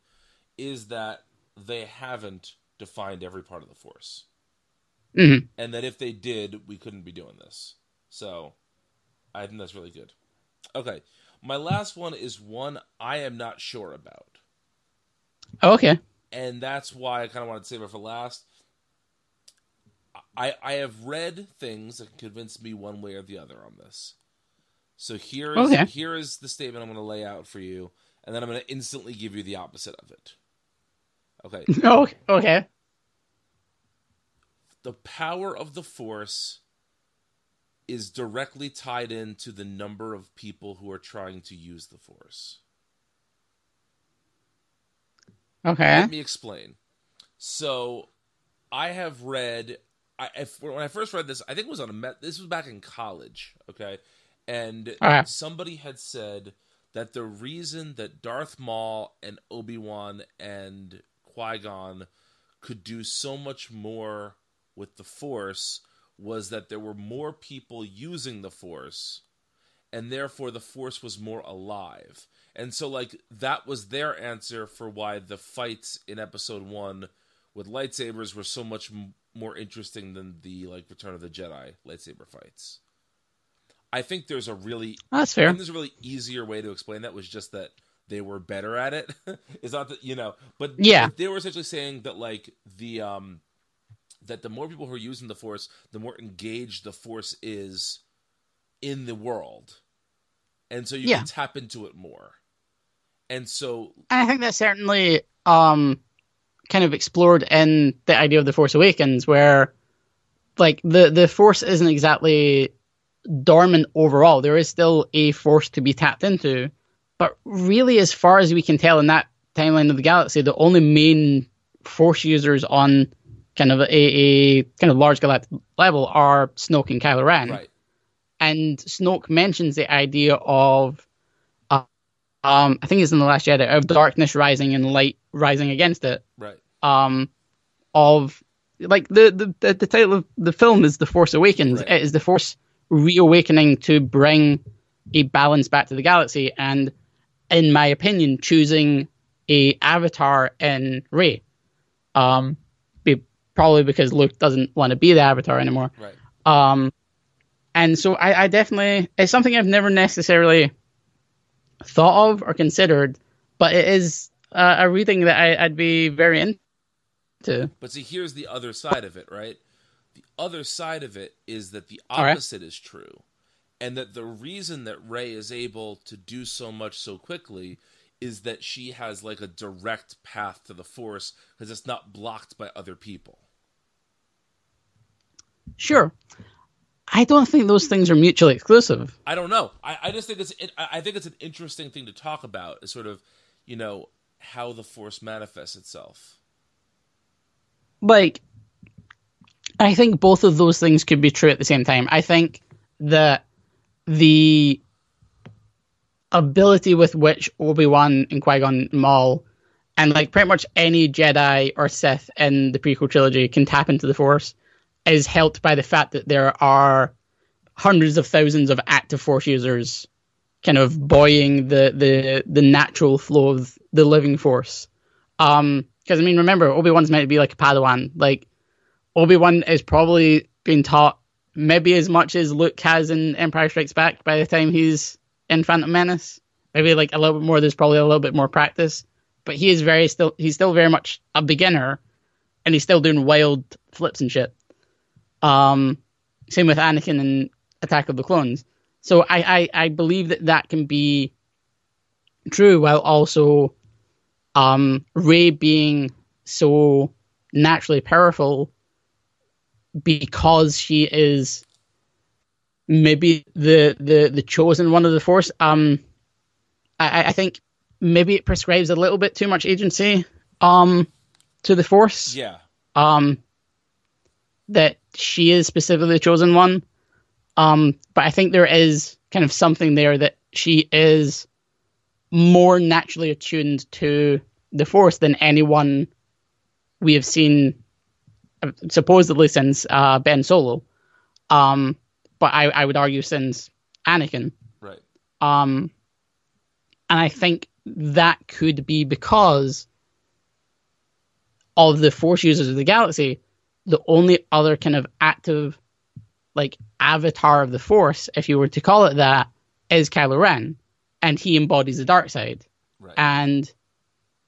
is that they haven't defined every part of the force hmm and that if they did, we couldn't be doing this. So, I think that's really good. Okay, my last one is one I am not sure about, Okay. And that's why I kind of wanted to save it for last. I I have read things that convince me one way or the other on this. So here is Okay. here is the statement I'm going to lay out for you, and then I'm going to instantly give you the opposite of it. Okay. Oh, okay. the power of the force is directly tied into the number of people who are trying to use the force. Okay. Let me explain. So, I have read. I if, when I first read this, I think it was on a met. This was back in college, okay, and Okay. somebody had said that the reason that Darth Maul and Obi Wan and Qui Gon could do so much more with the Force was that there were more people using the Force, and therefore the Force was more alive. And so, like, that was their answer for why the fights in Episode One with lightsabers were so much m- more interesting than the like Return of the Jedi lightsaber fights. I think there's a really That's I fair. think there's a really easier way to explain that was just that they were better at it. it's not that you know, but Yeah. they were essentially saying that like the um that the more people who are using the force, the more engaged the force is in the world, and so you Yeah. can tap into it more. And so, I think that's certainly um kind of explored in the idea of the Force Awakens, where like the the Force isn't exactly dormant overall. There is still a Force to be tapped into, but really, as far as we can tell in that timeline of the galaxy, the only main Force users on kind of a, a kind of large galactic level are Snoke and Kylo Ren right, and Snoke mentions the idea of, uh, um, I think it's in the Last Jedi, of darkness rising and light rising against it. right, Um, of like the the the, title of the film is The Force Awakens. Right. It is the Force reawakening to bring a balance back to the galaxy, and in my opinion, choosing a avatar in Rey. Um, be, probably because Luke doesn't want to be the avatar anymore. right. Um, and so I, I definitely it's something I've never necessarily thought of or considered, but it is uh, a reading that I, I'd be very into. But see, here's the other side of it, right? The other side of it is that the All right. opposite is true. And that the reason that Rey is able to do so much so quickly is that she has like a direct path to the Force because it's not blocked by other people. Sure, I don't think those things are mutually exclusive. I don't know. I, I just think it's it, I I think it's an interesting thing to talk about. Is sort of, you know, how the Force manifests itself. Like, I think both of those things could be true at the same time. I think that the ability with which Obi Wan and Qui Gon Maul, and like pretty much any Jedi or Sith in the prequel trilogy can tap into the Force, is helped by the fact that there are hundreds of thousands of active Force users, kind of buoying the the the natural flow of the living Force. Um, because I mean, remember Obi Wan's meant to be like a Padawan. Like Obi Wan is probably being taught maybe as much as Luke has in Empire Strikes Back by the time he's in Phantom Menace. Maybe like a little bit more. There's probably a little bit more practice, but he is very still. He's still very much a beginner, and he's still doing wild flips and shit. Um, same with Anakin and Attack of the Clones. So I, I, I believe that that can be true while also um, Rey being so naturally powerful because she is maybe the the the chosen one of the force. Um, I, I think maybe it prescribes a little bit too much agency um to the force. Yeah. Um, that she is specifically the chosen one. Um, but I think there is kind of something there that she is more naturally attuned to the Force than anyone we have seen, uh, supposedly since uh, Ben Solo. Um, but I, I would argue since Anakin. Right. Um, and I think that could be because of the Force users of the galaxy. The only other kind of active, like avatar of the Force, if you were to call it that, is Kylo Ren, and he embodies the dark side. Right. And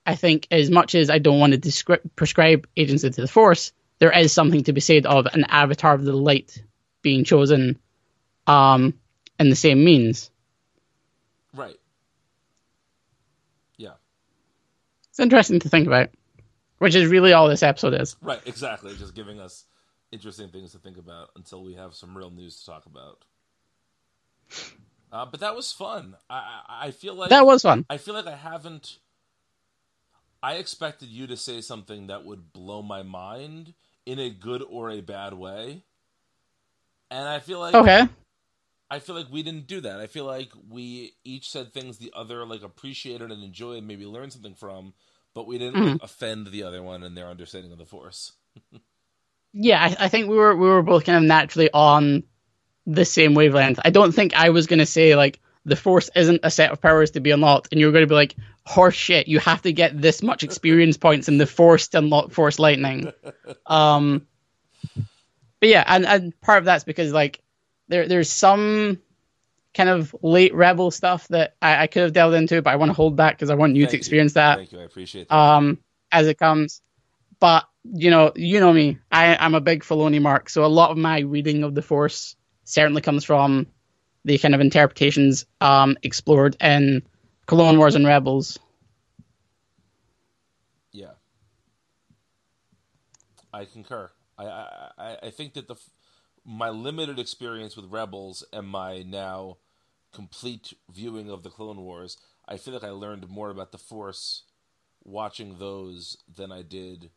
I think, as much as I don't want to descri- prescribe agency to the Force, there is something to be said of an avatar of the light being chosen um, in the same means. right. Yeah. It's interesting to think about, which is really all this episode is. Right. Exactly. Just giving us interesting things to think about until we have some real news to talk about. Uh, but that was fun. I, I I feel like That was fun. I feel like I haven't. I expected you to say something that would blow my mind in a good or a bad way, and I feel like Okay. I feel like we didn't do that. I feel like we each said things the other like appreciated and enjoyed, maybe learned something from, but we didn't like, offend the other one in their understanding of the force. Yeah, I, I think we were we were both kind of naturally on the same wavelength. I don't think I was going to say like the force isn't a set of powers to be unlocked, and you were going to be like, horse shit, you have to get this much experience points in the force to unlock force lightning. Um, but yeah, and, and part of that's because like there there's some kind of late rebel stuff that I, I could have delved into, but I want to hold back because I want you Thank to experience that Thank you. I appreciate that. um, as it comes. But you know, you know me. I, I'm a big Filoni mark, so a lot of my reading of the Force certainly comes from the kind of interpretations um, explored in Clone Wars and Rebels. Yeah, I concur. I I, I- think that the my limited experience with Rebels and my now complete viewing of the Clone Wars, I feel like I learned more about the Force watching those than I did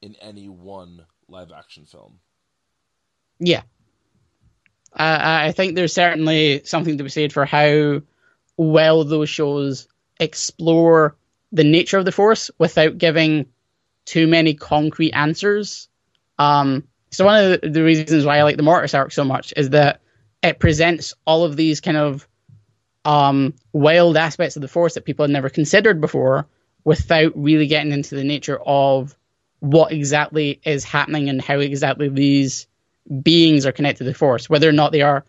in any one live action film. Yeah, I I think there's certainly something to be said for how well those shows explore the nature of the Force without giving too many concrete answers. Um, so one of the, reasons why I like the Mortis arc so much is that it presents all of these kind of um, wild aspects of the Force that people had never considered before, without really getting into the nature of what exactly is happening and how exactly these beings are connected to the Force, whether or not they are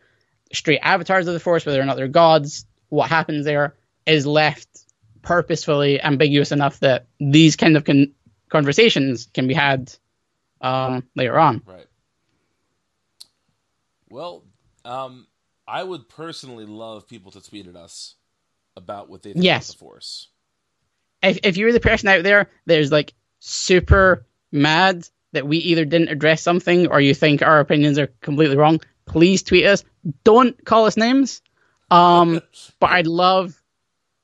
straight avatars of the Force, whether or not they're gods, what happens there is left purposefully ambiguous enough that these kind of con- conversations can be had um, later on. Right. Well, um, I would personally love people to tweet at us about what they think Yes. about the Force. If, if you're the person out there there's like super mad that we either didn't address something or you think our opinions are completely wrong, please tweet us. Don't call us names. Um, but I'd love,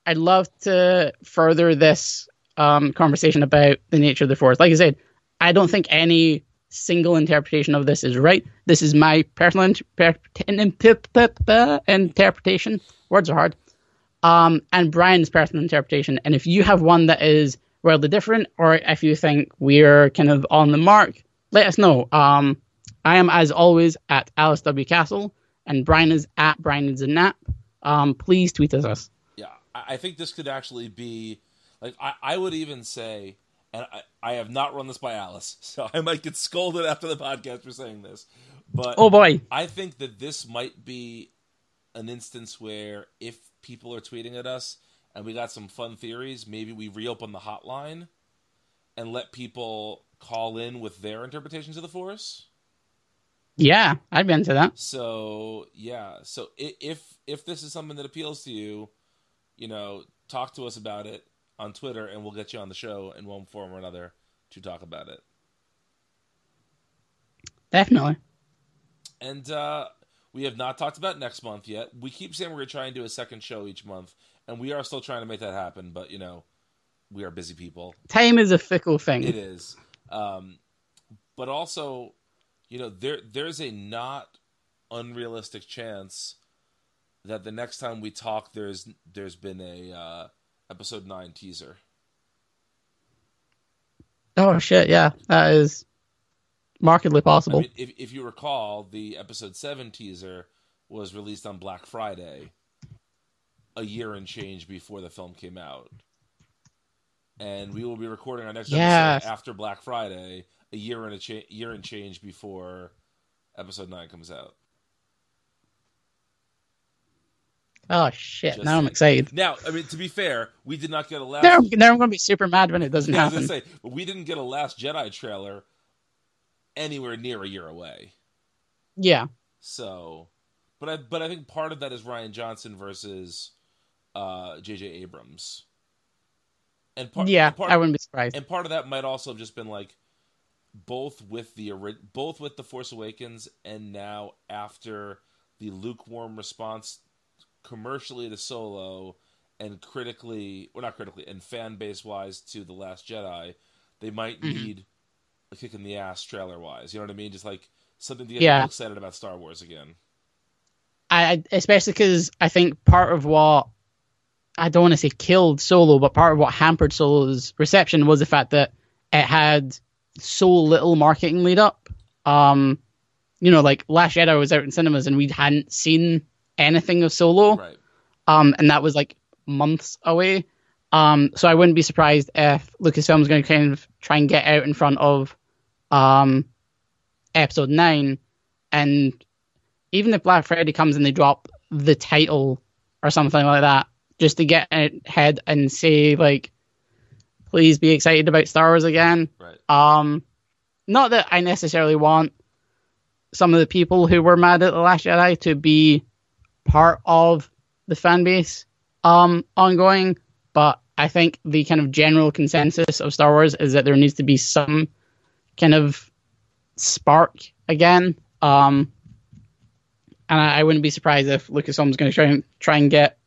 I'd love to further this um, conversation about the nature of the force. Like I said, I don't think any single interpretation of this is right. This is my personal interpre- interpretation. Words are hard. Um, and Brian's personal interpretation. And if you have one that is wildly different, or if you think we're kind of on the mark, let us know. Um, I am, as always, at Alice W. Castle, and Brian is at Brian is a nap. Um, please tweet us. Yeah, I, I think this could actually be like I, I would even say, and I, I have not run this by Alice, so I might get scolded after the podcast for saying this, but Oh boy. I think that this might be an instance where if people are tweeting at us and we got some fun theories, maybe we reopen the hotline and let people call in with their interpretations of the force. Yeah, I'd be into that. So yeah, so if if this is something that appeals to you, you know, talk to us about it on Twitter, and we'll get you on the show in one form or another to talk about it. Definitely. And uh, we have not talked about next month yet. We keep saying we're going to try and do a second show each month, and we are still trying to make that happen. But you know, we are busy people. Time is a fickle thing. It is. Um, but also, you know, there there's a not unrealistic chance that the next time we talk, there's there's been a uh, episode nine teaser. Oh shit! Yeah, that is markedly I possible. mean, if if you recall, the episode seven teaser was released on Black Friday, a year and change before the film came out, and we will be recording our next Yes. episode after Black Friday, a year and a cha- year and change before episode nine comes out. Oh shit! Just now I'm excited. Now, I mean, to be fair, we did not get a last. Now, I'm- now I'm going to be super mad when it doesn't happen. say, but we didn't get a Last Jedi trailer anywhere near a year away. Yeah, So, but I but I think part of that is Rian Johnson versus uh J.J. Abrams, and part yeah, and part, I wouldn't be surprised. and part of that might also have just been like both with the both with the Force Awakens and now after the lukewarm response commercially to Solo and critically, or not critically, and fan base wise to the Last Jedi, they might Mhm. need a kick in the ass trailer wise. You know what I mean? Just like something to get Yeah. excited about Star Wars again. I I- especially because I think part of what I don't want to say killed Solo, but part of what hampered Solo's reception was the fact that it had so little marketing lead up. Um, you know, like Last Jedi was out in cinemas and we hadn't seen anything of Solo. Right. um, and that was like months away. Um, so I wouldn't be surprised if Lucasfilm's going to kind of try and get out in front of um, episode nine, and even if Black Friday comes and they drop the title or something like that, just to get ahead and say like, please be excited about Star Wars again. Right. Um, not that I necessarily want some of the people who were mad at the Last Jedi to be part of the fan base um ongoing, but I think the kind of general consensus of Star Wars is that there needs to be some kind of spark again. Um, and I, I wouldn't be surprised if Lucasfilm's going to try and try and get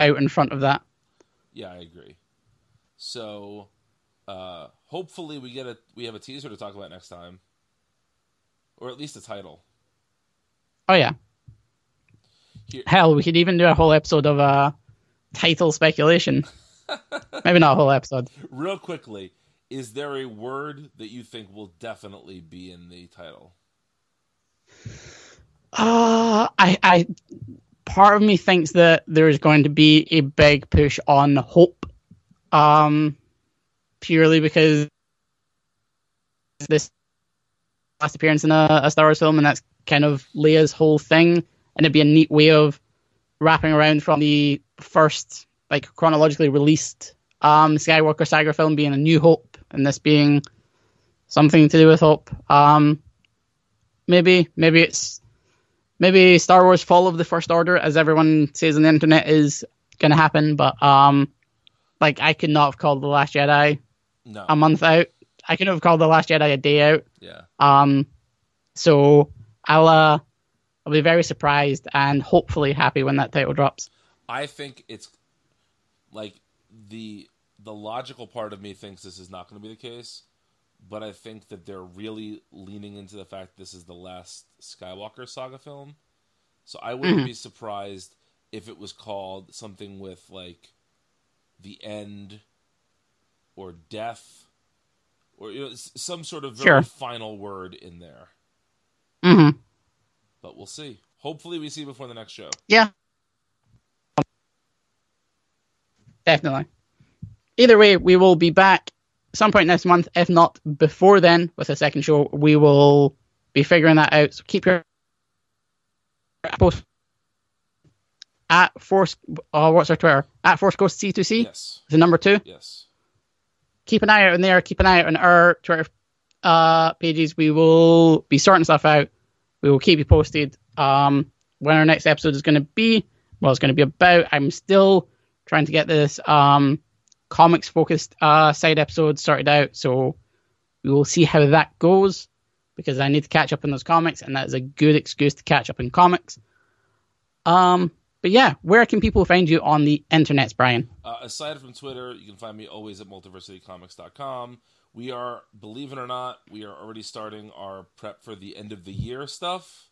out in front of that. Yeah, I agree. So, uh, hopefully we get a we have a teaser to talk about next time, or at least a title. Oh yeah. Hell, we could even do a whole episode of uh title speculation. Maybe not a whole episode. Real quickly, is there a word that you think will definitely be in the title? Uh, I, I, part of me thinks that there's going to be a big push on hope, um, purely because this last appearance in a, a Star Wars film, and that's kind of Leia's whole thing, and it'd be a neat way of wrapping around from the first, like chronologically released, um, Skywalker saga film being a New Hope, and this being something to do with hope. Um, maybe, maybe it's maybe Star Wars Fall of the First Order, as everyone says on the internet, is going to happen. But um, like I could not have called the Last Jedi No. a month out. I could have called the Last Jedi a day out. yeah. Um, so I'll uh, I'll be very surprised and hopefully happy when that title drops. I think it's like the the logical part of me thinks this is not going to be the case, but I think that they're really leaning into the fact this is the last Skywalker saga film. So I wouldn't be surprised if it was called something with like the end or death or you know, some sort of very Sure. final word in there. hmm But we'll see. Hopefully, we see before the next show. Yeah. Definitely. Either way, we will be back some point next month, if not before then, with a second show. We will be figuring that out. So keep your post at Force. Uh, what's our Twitter? At Force Coast C2C. Yes. Is the number two. Yes. Keep an eye out on there. Keep an eye out on our Twitter uh, pages. We will be sorting stuff out. We will keep you posted. Um, when our next episode is going to be, what it's going to be about. I'm still trying to get this um, comics focused uh, side episode sorted out. So we will see how that goes because I need to catch up on those comics, and that is a good excuse to catch up in comics. Um, but yeah, where can people find you on the internets, Brian? Uh, aside from Twitter, you can find me always at multiversitycomics.com. We are, believe it or not, we are already starting our prep for the end of the year stuff.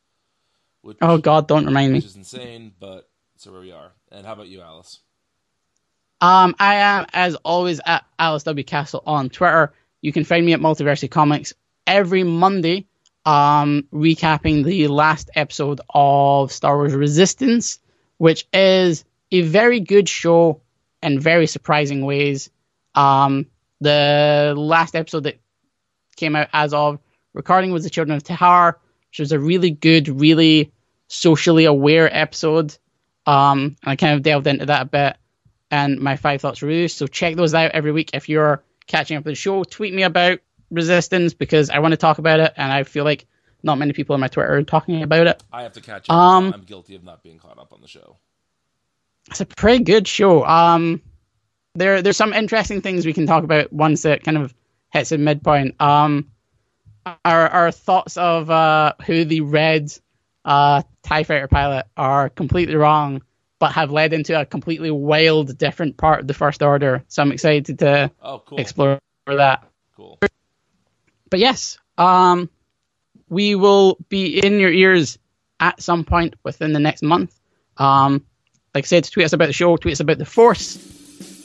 which, Oh God, don't remind me. which is insane, but so where we are. And how about you, Alice? Um, I am, as always, at Alice W. Castle on Twitter. You can find me at Multiversity Comics every Monday, um, recapping the last episode of Star Wars Resistance, which is a very good show in very surprising ways. Um, the last episode that came out as of recording was The Children of Tehar, which was a really good, really socially aware episode. Um, and I kind of delved into that a bit and my five thoughts reviews. So check those out every week if you're catching up with the show. Tweet me about Resistance because I want to talk about it, and I feel like not many people on my Twitter are talking about it. I have to catch up. Um, I'm guilty of not being caught up on the show. It's a pretty good show. Um, there there's some interesting things we can talk about once it kind of hits a midpoint. Um, our our thoughts of uh, who the red uh, Tie Fighter pilot are completely wrong, but have led into a completely wild, different part of the First Order. So I'm excited to Oh, cool. explore that. Cool. But yes, um, we will be in your ears at some point within the next month. Um, like I said, tweet us about the show, tweet us about the Force,